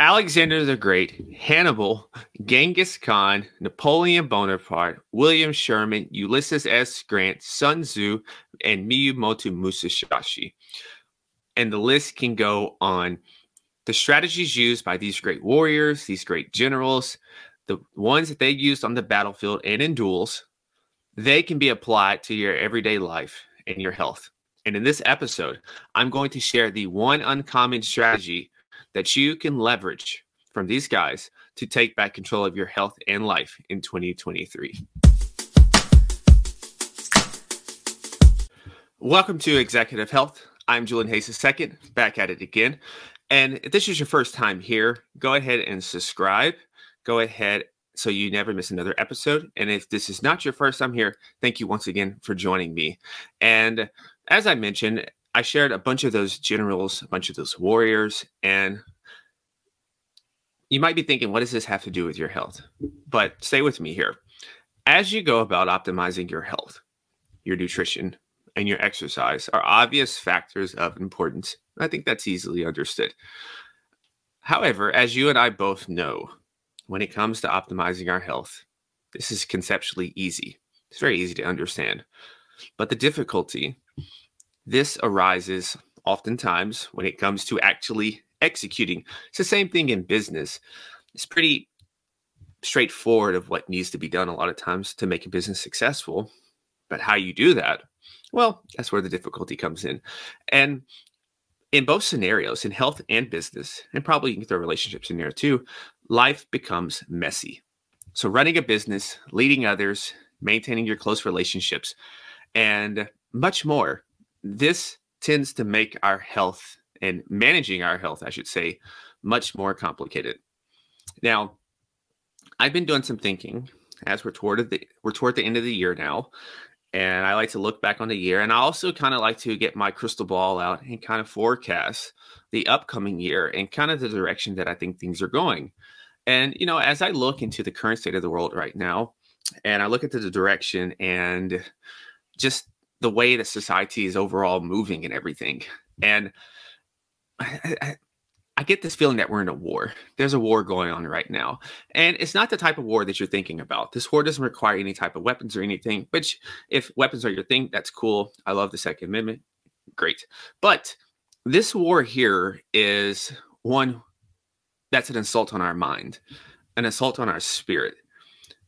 Alexander the Great, Hannibal, Genghis Khan, Napoleon Bonaparte, William Sherman, Ulysses S. Grant, Sun Tzu, and Miyamoto Musashi. And the list can go on. The strategies used by these great warriors, these great generals, the ones that they used on the battlefield and in duels, they can be applied to your everyday life and your health. And in this episode, I'm going to share the one uncommon strategy that you can leverage from these guys to take back control of your health and life in 2023. Welcome to Executive Health. I'm Julian Hayes II, back at it again. And if this is your first time here, go ahead and subscribe. Go ahead so you never miss another episode. And if this is not your first time here, thank you once again for joining me. And as I mentioned, I shared a bunch of those generals, a bunch of those warriors, and you might be thinking, what does this have to do with your health? But stay with me here. As you go about optimizing your health, your nutrition, and your exercise are obvious factors of importance. I think that's easily understood. However, as you and I both know, when it comes to optimizing our health, this is conceptually easy. It's very easy to understand. But the difficulty this arises oftentimes when it comes to actually executing. It's the same thing in business. It's pretty straightforward of what needs to be done a lot of times to make a business successful. But how you do that, well, that's where the difficulty comes in. And in both scenarios, in health and business, and probably you can throw relationships in there too, life becomes messy. So, running a business, leading others, maintaining your close relationships, and much more this tends to make our health and managing our health, I should say, much more complicated. Now, I've been doing some thinking as we're toward the we're toward the end of the year now, and I like to look back on the year, and I also kind of like to get my crystal ball out and kind of forecast the upcoming year and kind of the direction that I think things are going. And you know, as I look into the current state of the world right now, and I look at the direction and just the way that society is overall moving and everything. And I, I, get this feeling that we're in a war. There's a war going on right now. And it's not the type of war that you're thinking about. This war doesn't require any type of weapons or anything, which, if weapons are your thing, that's cool. I love the Second Amendment. Great. But this war here is one that's an assault on our mind, an assault on our spirit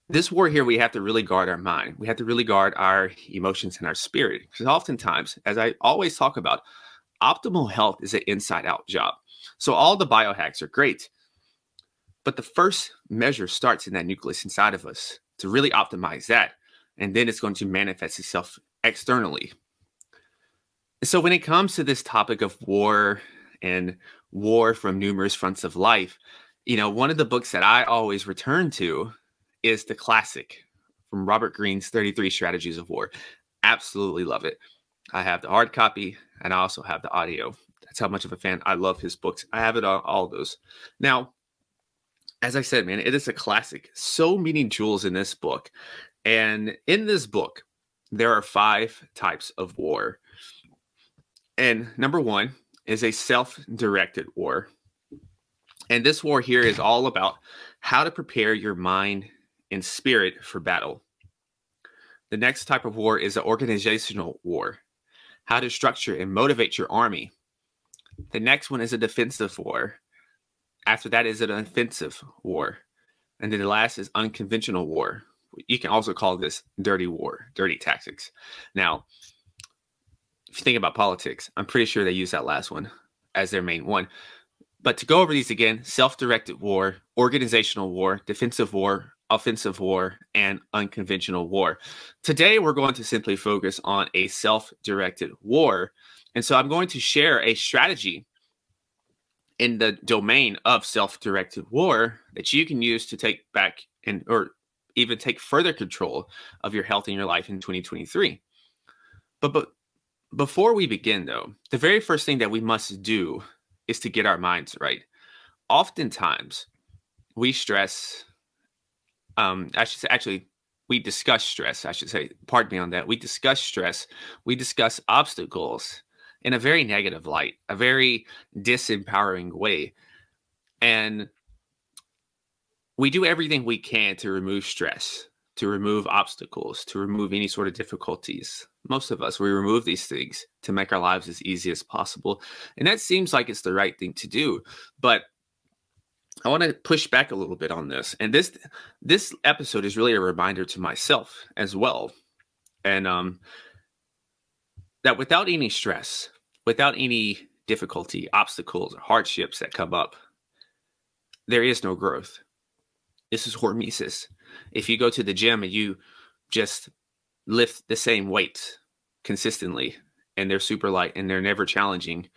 this war here, we have to really guard our mind. We have to really guard our emotions and our spirit. Because oftentimes, as I always talk about, optimal health is an inside out job. So all the biohacks are great. But the first measure starts in that nucleus inside of us to really optimize that. And then it's going to manifest itself externally. So when it comes to this topic of war and war from numerous fronts of life, you know, one of the books that I always return to is the classic from Robert Greene's 33 Strategies of War. Absolutely love it. I have the hard copy and I also have the audio. That's how much of a fan I love his books. I have it on all those. Now, as I said, man, it is a classic. So many jewels in this book. And in this book, there are five types of war. And number one is a self directed war. And this war here is all about how to prepare your mind in spirit for battle. The next type of war is an organizational war, how to structure and motivate your army. The next one is a defensive war. After that is an offensive war. And then the last is unconventional war. You can also call this dirty war, dirty tactics. Now, if you think about politics, I'm pretty sure they use that last one as their main one. But to go over these again self directed war, organizational war, defensive war, offensive war, and unconventional war. Today, we're going to simply focus on a self directed war. And so I'm going to share a strategy in the domain of self directed war that you can use to take back and or even take further control of your health and your life in 2023. But, but before we begin, though, the very first thing that we must do is to get our minds right. Oftentimes, we stress um, I should say, actually, we discuss stress. I should say, pardon me on that. We discuss stress. We discuss obstacles in a very negative light, a very disempowering way. And we do everything we can to remove stress, to remove obstacles, to remove any sort of difficulties. Most of us, we remove these things to make our lives as easy as possible. And that seems like it's the right thing to do. But I want to push back a little bit on this. And this this episode is really a reminder to myself as well. And um that without any stress, without any difficulty, obstacles, or hardships that come up, there is no growth. This is hormesis. If you go to the gym and you just lift the same weights consistently and they're super light and they're never challenging,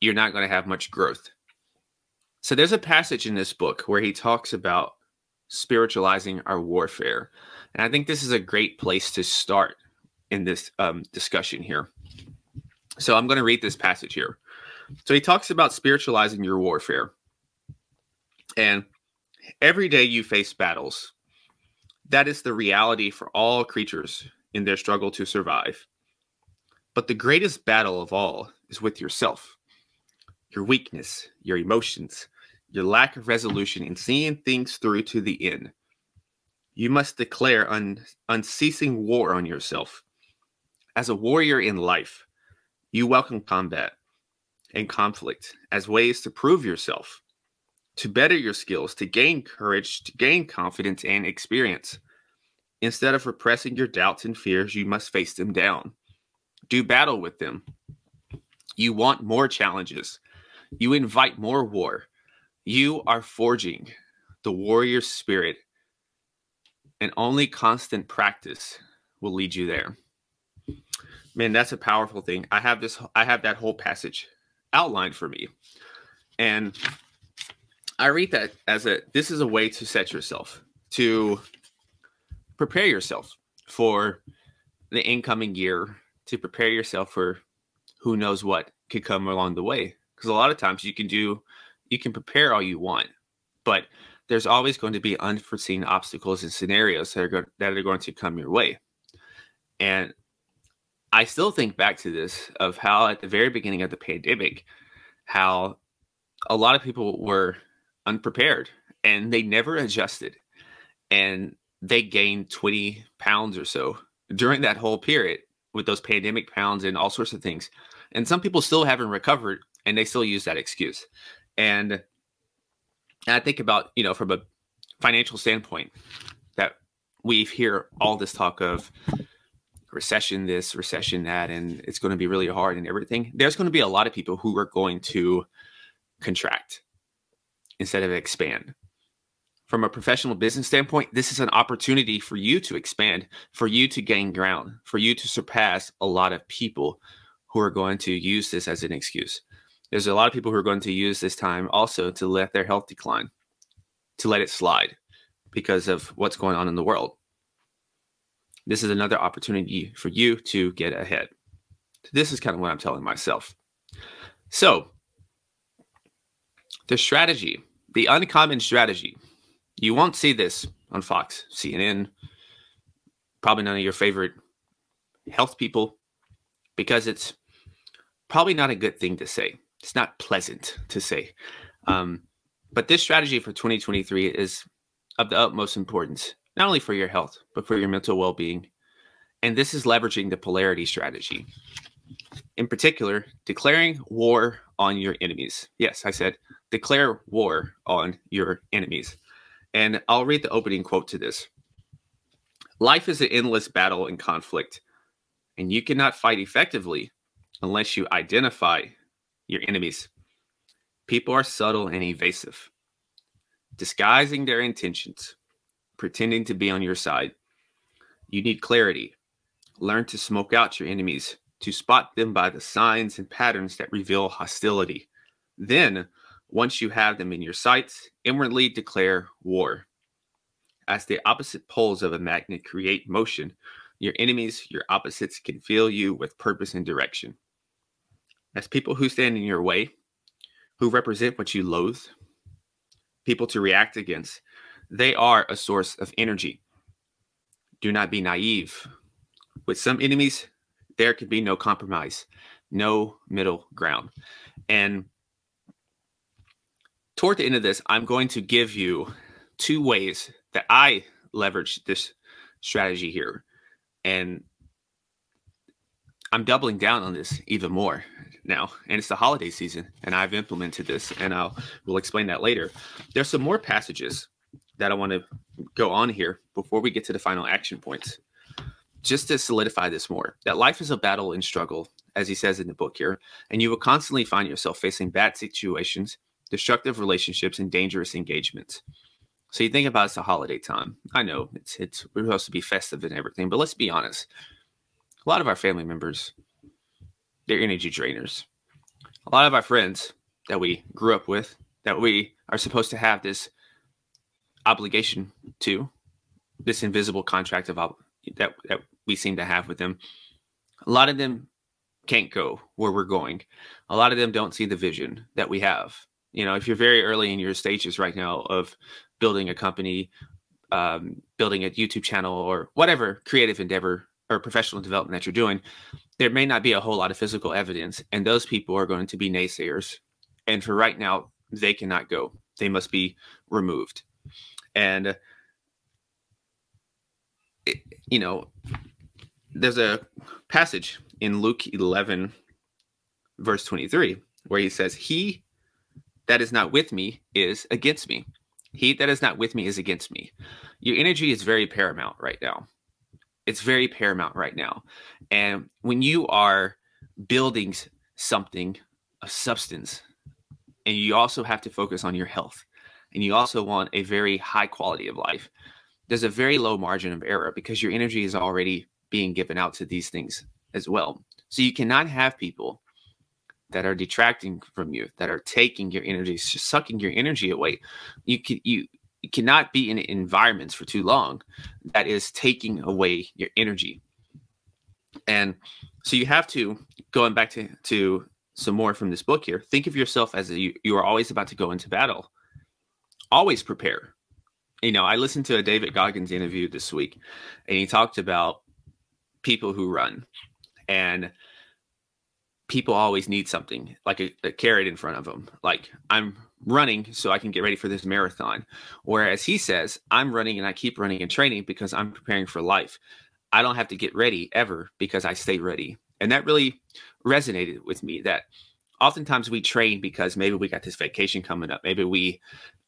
you're not going to have much growth. So there's a passage in this book where he talks about spiritualizing our warfare. And I think this is a great place to start in this um, discussion here. So I'm going to read this passage here. So he talks about spiritualizing your warfare. And every day you face battles. That is the reality for all creatures in their struggle to survive. But the greatest battle of all is with yourself your weakness, your emotions, your lack of resolution in seeing things through to the end. You must declare un- unceasing war on yourself. As a warrior in life, you welcome combat and conflict as ways to prove yourself to better your skills, to gain courage, to gain confidence and experience. Instead of repressing your doubts and fears, you must face them down. Do battle with them. You want more challenges. You invite more war. You are forging the warrior spirit, and only constant practice will lead you there. Man, that's a powerful thing. I have this, I have that whole passage outlined for me. And I read that as a this is a way to set yourself to prepare yourself for the incoming year, to prepare yourself for who knows what could come along the way. Because a lot of times you can do, you can prepare all you want, but there's always going to be unforeseen obstacles and scenarios that are going that are going to come your way. And I still think back to this of how at the very beginning of the pandemic, how a lot of people were unprepared and they never adjusted and they gained 20 pounds or so during that whole period with those pandemic pounds and all sorts of things and some people still haven't recovered and they still use that excuse and i think about you know from a financial standpoint that we hear all this talk of recession this recession that and it's going to be really hard and everything there's going to be a lot of people who are going to contract instead of expand. From a professional business standpoint, this is an opportunity for you to expand, for you to gain ground, for you to surpass a lot of people who are going to use this as an excuse. There's a lot of people who are going to use this time also to let their health decline, to let it slide because of what's going on in the world. This is another opportunity for you to get ahead. This is kind of what I'm telling myself. So, the strategy the uncommon strategy. You won't see this on Fox, CNN, probably none of your favorite health people, because it's probably not a good thing to say. It's not pleasant to say. Um, but this strategy for 2023 is of the utmost importance, not only for your health, but for your mental well being. And this is leveraging the polarity strategy. In particular, declaring war on your enemies. Yes, I said declare war on your enemies. And I'll read the opening quote to this Life is an endless battle and conflict, and you cannot fight effectively unless you identify your enemies. People are subtle and evasive, disguising their intentions, pretending to be on your side. You need clarity. Learn to smoke out your enemies, to spot them by the signs and patterns that reveal hostility. Then once you have them in your sights, inwardly declare war. As the opposite poles of a magnet create motion, your enemies, your opposites, can fill you with purpose and direction. As people who stand in your way, who represent what you loathe, people to react against, they are a source of energy. Do not be naive. With some enemies, there can be no compromise, no middle ground. And toward the end of this, I'm going to give you two ways that I leverage this strategy here. And I'm doubling down on this even more now. And it's the holiday season, and I've implemented this, and I'll we'll explain that later. There's some more passages that I want to go on here before we get to the final action points. Just to solidify this more, that life is a battle and struggle, as he says in the book here, and you will constantly find yourself facing bad situations, destructive relationships, and dangerous engagements. So you think about it's a holiday time. I know it's it's we're supposed to be festive and everything, but let's be honest. A lot of our family members, they're energy drainers. A lot of our friends that we grew up with, that we are supposed to have this obligation to, this invisible contract of that that we seem to have with them. A lot of them can't go where we're going. A lot of them don't see the vision that we have. You know, if you're very early in your stages right now of building a company, um, building a YouTube channel, or whatever creative endeavor or professional development that you're doing, there may not be a whole lot of physical evidence, and those people are going to be naysayers. And for right now, they cannot go; they must be removed. And it, you know, there's a passage in Luke 11, verse 23, where he says, "He that is not with me is against me." He that is not with me is against me. Your energy is very paramount right now. It's very paramount right now. And when you are building something, a substance, and you also have to focus on your health, and you also want a very high quality of life, there's a very low margin of error because your energy is already being given out to these things as well. So you cannot have people that are detracting from you, that are taking your energy, sucking your energy away. You can you, you cannot be in environments for too long that is taking away your energy. And so you have to going back to to some more from this book here. Think of yourself as a, you, you are always about to go into battle. Always prepare. You know, I listened to a David Goggins interview this week, and he talked about people who run and people always need something like a, a, carrot in front of them. Like I'm running so I can get ready for this marathon. Whereas he says, I'm running and I keep running and training because I'm preparing for life. I don't have to get ready ever because I stay ready. And that really resonated with me that oftentimes we train because maybe we got this vacation coming up. Maybe we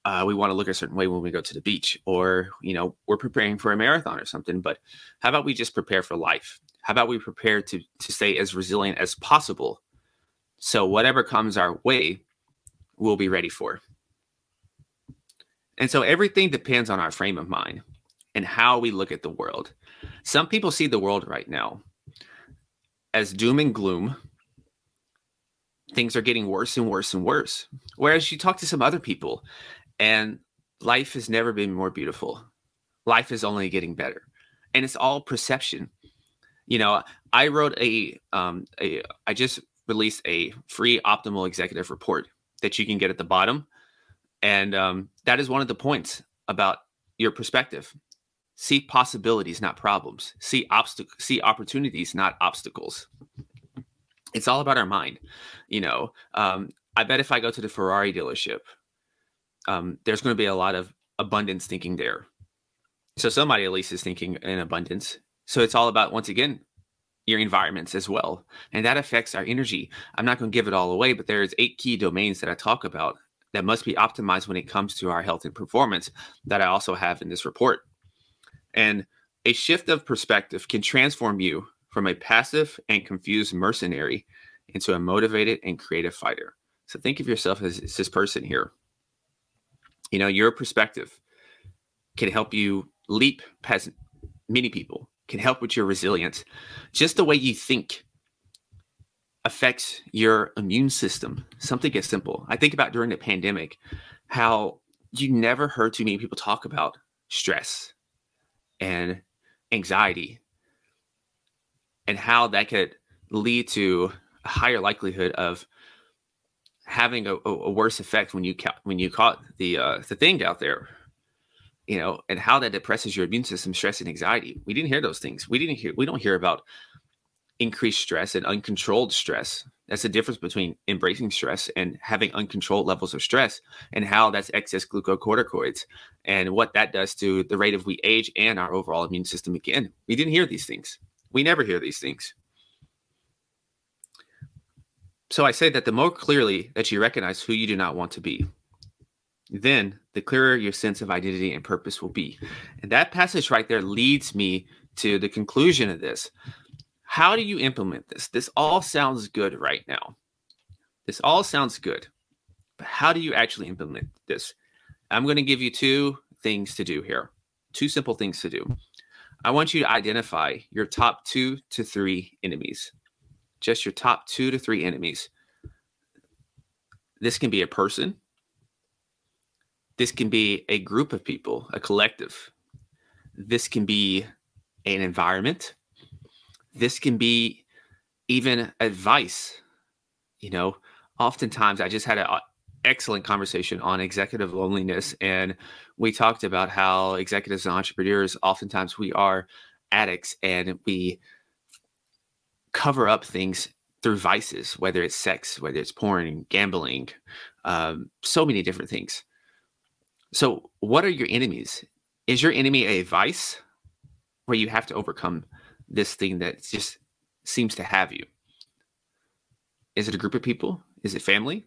uh, we want to look a certain way when we go to the beach or you know we're preparing for a marathon or something but how about we just prepare for life how about we prepare to to stay as resilient as possible? So whatever comes our way we'll be ready for. And so everything depends on our frame of mind and how we look at the world. Some people see the world right now as doom and gloom. Things are getting worse and worse and worse whereas you talk to some other people and life has never been more beautiful. Life is only getting better. And it's all perception you know, I wrote a, um, a I just released a free optimal executive report that you can get at the bottom. And um, that is one of the points about your perspective. See possibilities, not problems. See obstacles, see opportunities, not obstacles. It's all about our mind. You know, um, I bet if I go to the Ferrari dealership, um, there's going to be a lot of abundance thinking there. So somebody at least is thinking in abundance. So it's all about, once again, your environments as well. And that affects our energy. I'm not going to give it all away, but there's eight key domains that I talk about that must be optimized when it comes to our health and performance that I also have in this report. And a shift of perspective can transform you from a passive and confused mercenary into a motivated and creative fighter. So think of yourself as, as this person here. You know, your perspective can help you leap past many people can help with your resilience. Just the way you think affects your immune system. Something as simple. I think about during the pandemic how you never heard too many people talk about stress and anxiety and how that could lead to a higher likelihood of having a, a worse effect when you ca- when you caught the uh, the thing out there you know, and how that depresses your immune system, stress and anxiety. We didn't hear those things. We didn't hear, we don't hear about increased stress and uncontrolled stress. That's the difference between embracing stress and having uncontrolled levels of stress, and how that's excess glucocorticoids and what that does to the rate of we age and our overall immune system. Again, we didn't hear these things. We never hear these things. So I say that the more clearly that you recognize who you do not want to be, then the clearer your sense of identity and purpose will be. And that passage right there leads me to the conclusion of this. How do you implement this? This all sounds good right now. This all sounds good. But how do you actually implement this? I'm going to give you two things to do here. Two simple things to do. I want you to identify your top two to three enemies. Just your top two to three enemies. This can be a person, this can be a group of people, a collective. This can be an environment. This can be even advice. You know, oftentimes I just had an excellent conversation on executive loneliness, and we talked about how executives and entrepreneurs oftentimes we are addicts and we cover up things through vices, whether it's sex, whether it's porn, gambling, um, so many different things. So, what are your enemies? Is your enemy a vice where you have to overcome this thing that just seems to have you? Is it a group of people? Is it family?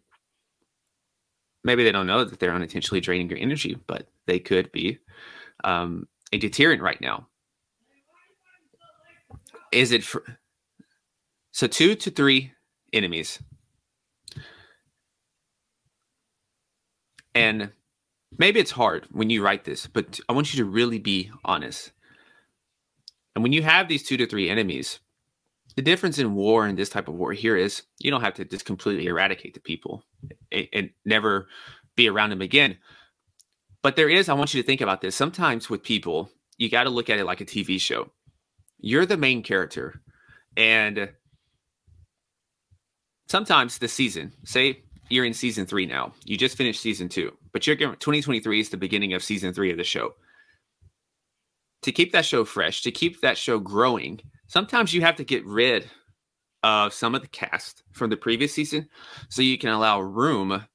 Maybe they don't know that they're unintentionally draining your energy, but they could be um, a deterrent right now. Is it so two to three enemies? And maybe it's hard when you write this, but I want you to really be honest. And when you have these two to three enemies, the difference in war and this type of war here is you don't have to just completely eradicate the people and, and never be around them again. But there is, I want you to think about this. Sometimes with people, you got to look at it like a TV show. You're the main character. And sometimes the season, say you're in season three now. You just finished season two, but you're 2023 is the beginning of season three of the show. To keep that show fresh, to keep that show growing, sometimes you have to get rid of some of the cast from the previous season so you can allow room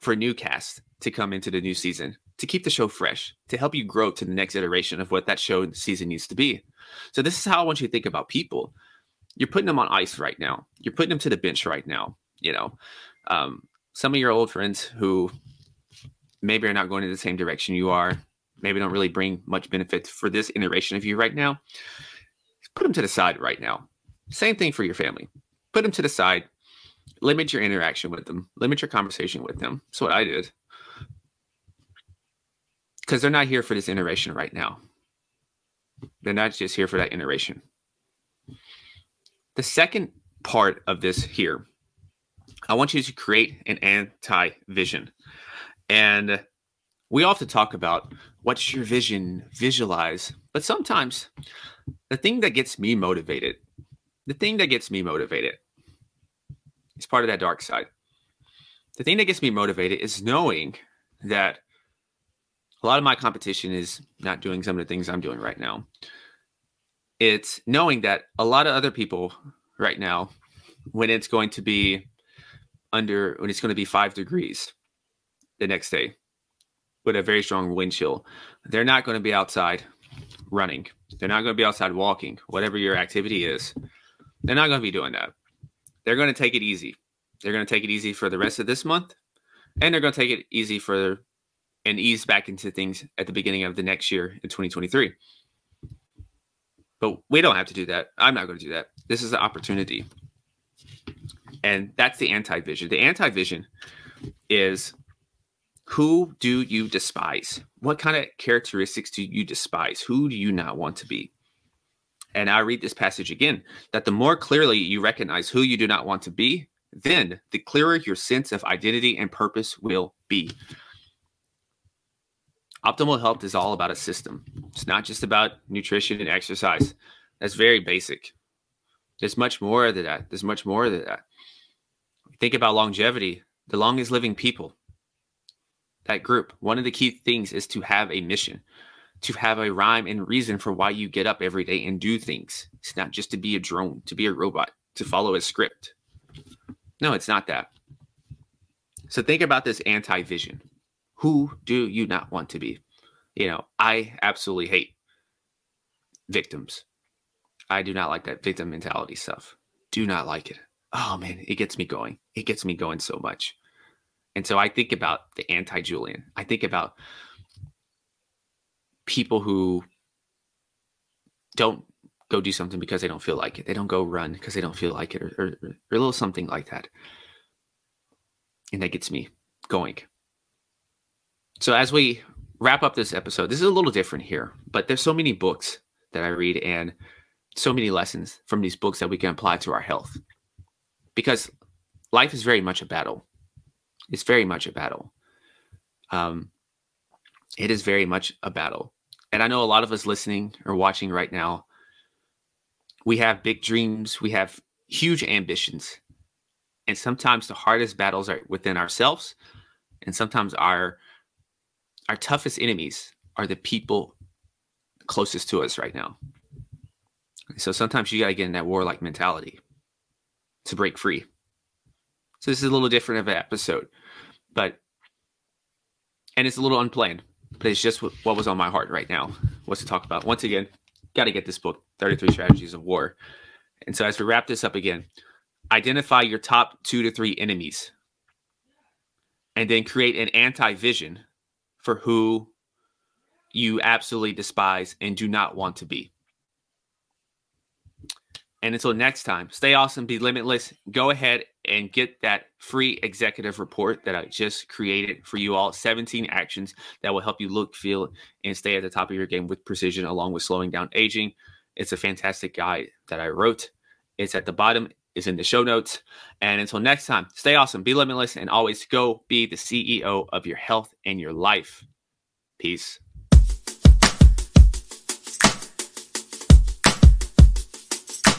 for new cast to come into the new season to keep the show fresh, to help you grow to the next iteration of what that show season needs to be. So this is how I want you to think about people. You're putting them on ice right now. You're putting them to the bench right now. You know, um, some of your old friends who maybe are not going in the same direction you are, maybe don't really bring much benefit for this iteration of you right now, put them to the side right now. Same thing for your family. Put them to the side. Limit your interaction with them. Limit your conversation with them. That's what I did. Because they're not here for this iteration right now. They're not just here for that iteration. The second part of this here I want you to create an anti vision. And we often talk about what's your vision, visualize. But sometimes the thing that gets me motivated, the thing that gets me motivated is part of that dark side. The thing that gets me motivated is knowing that a lot of my competition is not doing some of the things I'm doing right now. It's knowing that a lot of other people right now, when it's going to be under when it's going to be five degrees the next day with a very strong wind chill. They're not going to be outside running. They're not going to be outside walking, whatever your activity is. They're not going to be doing that. They're going to take it easy. They're going to take it easy for the rest of this month, and they're going to take it easy for and ease back into things at the beginning of the next year in 2023. But we don't have to do that. I'm not going to do that. This is an opportunity and that's the anti-vision. The anti-vision is who do you despise? What kind of characteristics do you despise? Who do you not want to be? And I read this passage again that the more clearly you recognize who you do not want to be, then the clearer your sense of identity and purpose will be. Optimal health is all about a system. It's not just about nutrition and exercise. That's very basic. There's much more than that. There's much more than that think about longevity, the longest living people, that group, one of the key things is to have a mission, to have a rhyme and reason for why you get up every day and do things. It's not just to be a drone, to be a robot, to follow a script. No, it's not that. So think about this anti vision. Who do you not want to be? You know, I absolutely hate victims. I do not like that victim mentality stuff. Do not like it. Oh man, it gets me going. It gets me going so much. And so I think about the anti Julian. I think about people who don't go do something because they don't feel like it. They don't go run because they don't feel like it, or, or, or a little something like that. And that gets me going. So as we wrap up this episode, this is a little different here, but there's so many books that I read and so many lessons from these books that we can apply to our health. Because life is very much a battle. It's very much a battle. Um, it is very much a battle. And I know a lot of us listening or watching right now, we have big dreams, we have huge ambitions. And sometimes the hardest battles are within ourselves. And sometimes our our toughest enemies are the people closest to us right now. So sometimes you got to get in that warlike mentality to break free. So this is a little different of an episode, but and it's a little unplanned, but it's just what was on my heart right now. What's to talk about? Once again, got to get this book, 33 Strategies of War. And so as we wrap this up again, identify your top two to three enemies and then create an anti-vision for who you absolutely despise and do not want to be. And until next time, stay awesome, be limitless. Go ahead and get that free executive report that I just created for you all 17 actions that will help you look, feel, and stay at the top of your game with precision, along with slowing down aging. It's a fantastic guide that I wrote. It's at the bottom, is in the show notes. And until next time, stay awesome, be limitless, and always go be the CEO of your health and your life. Peace.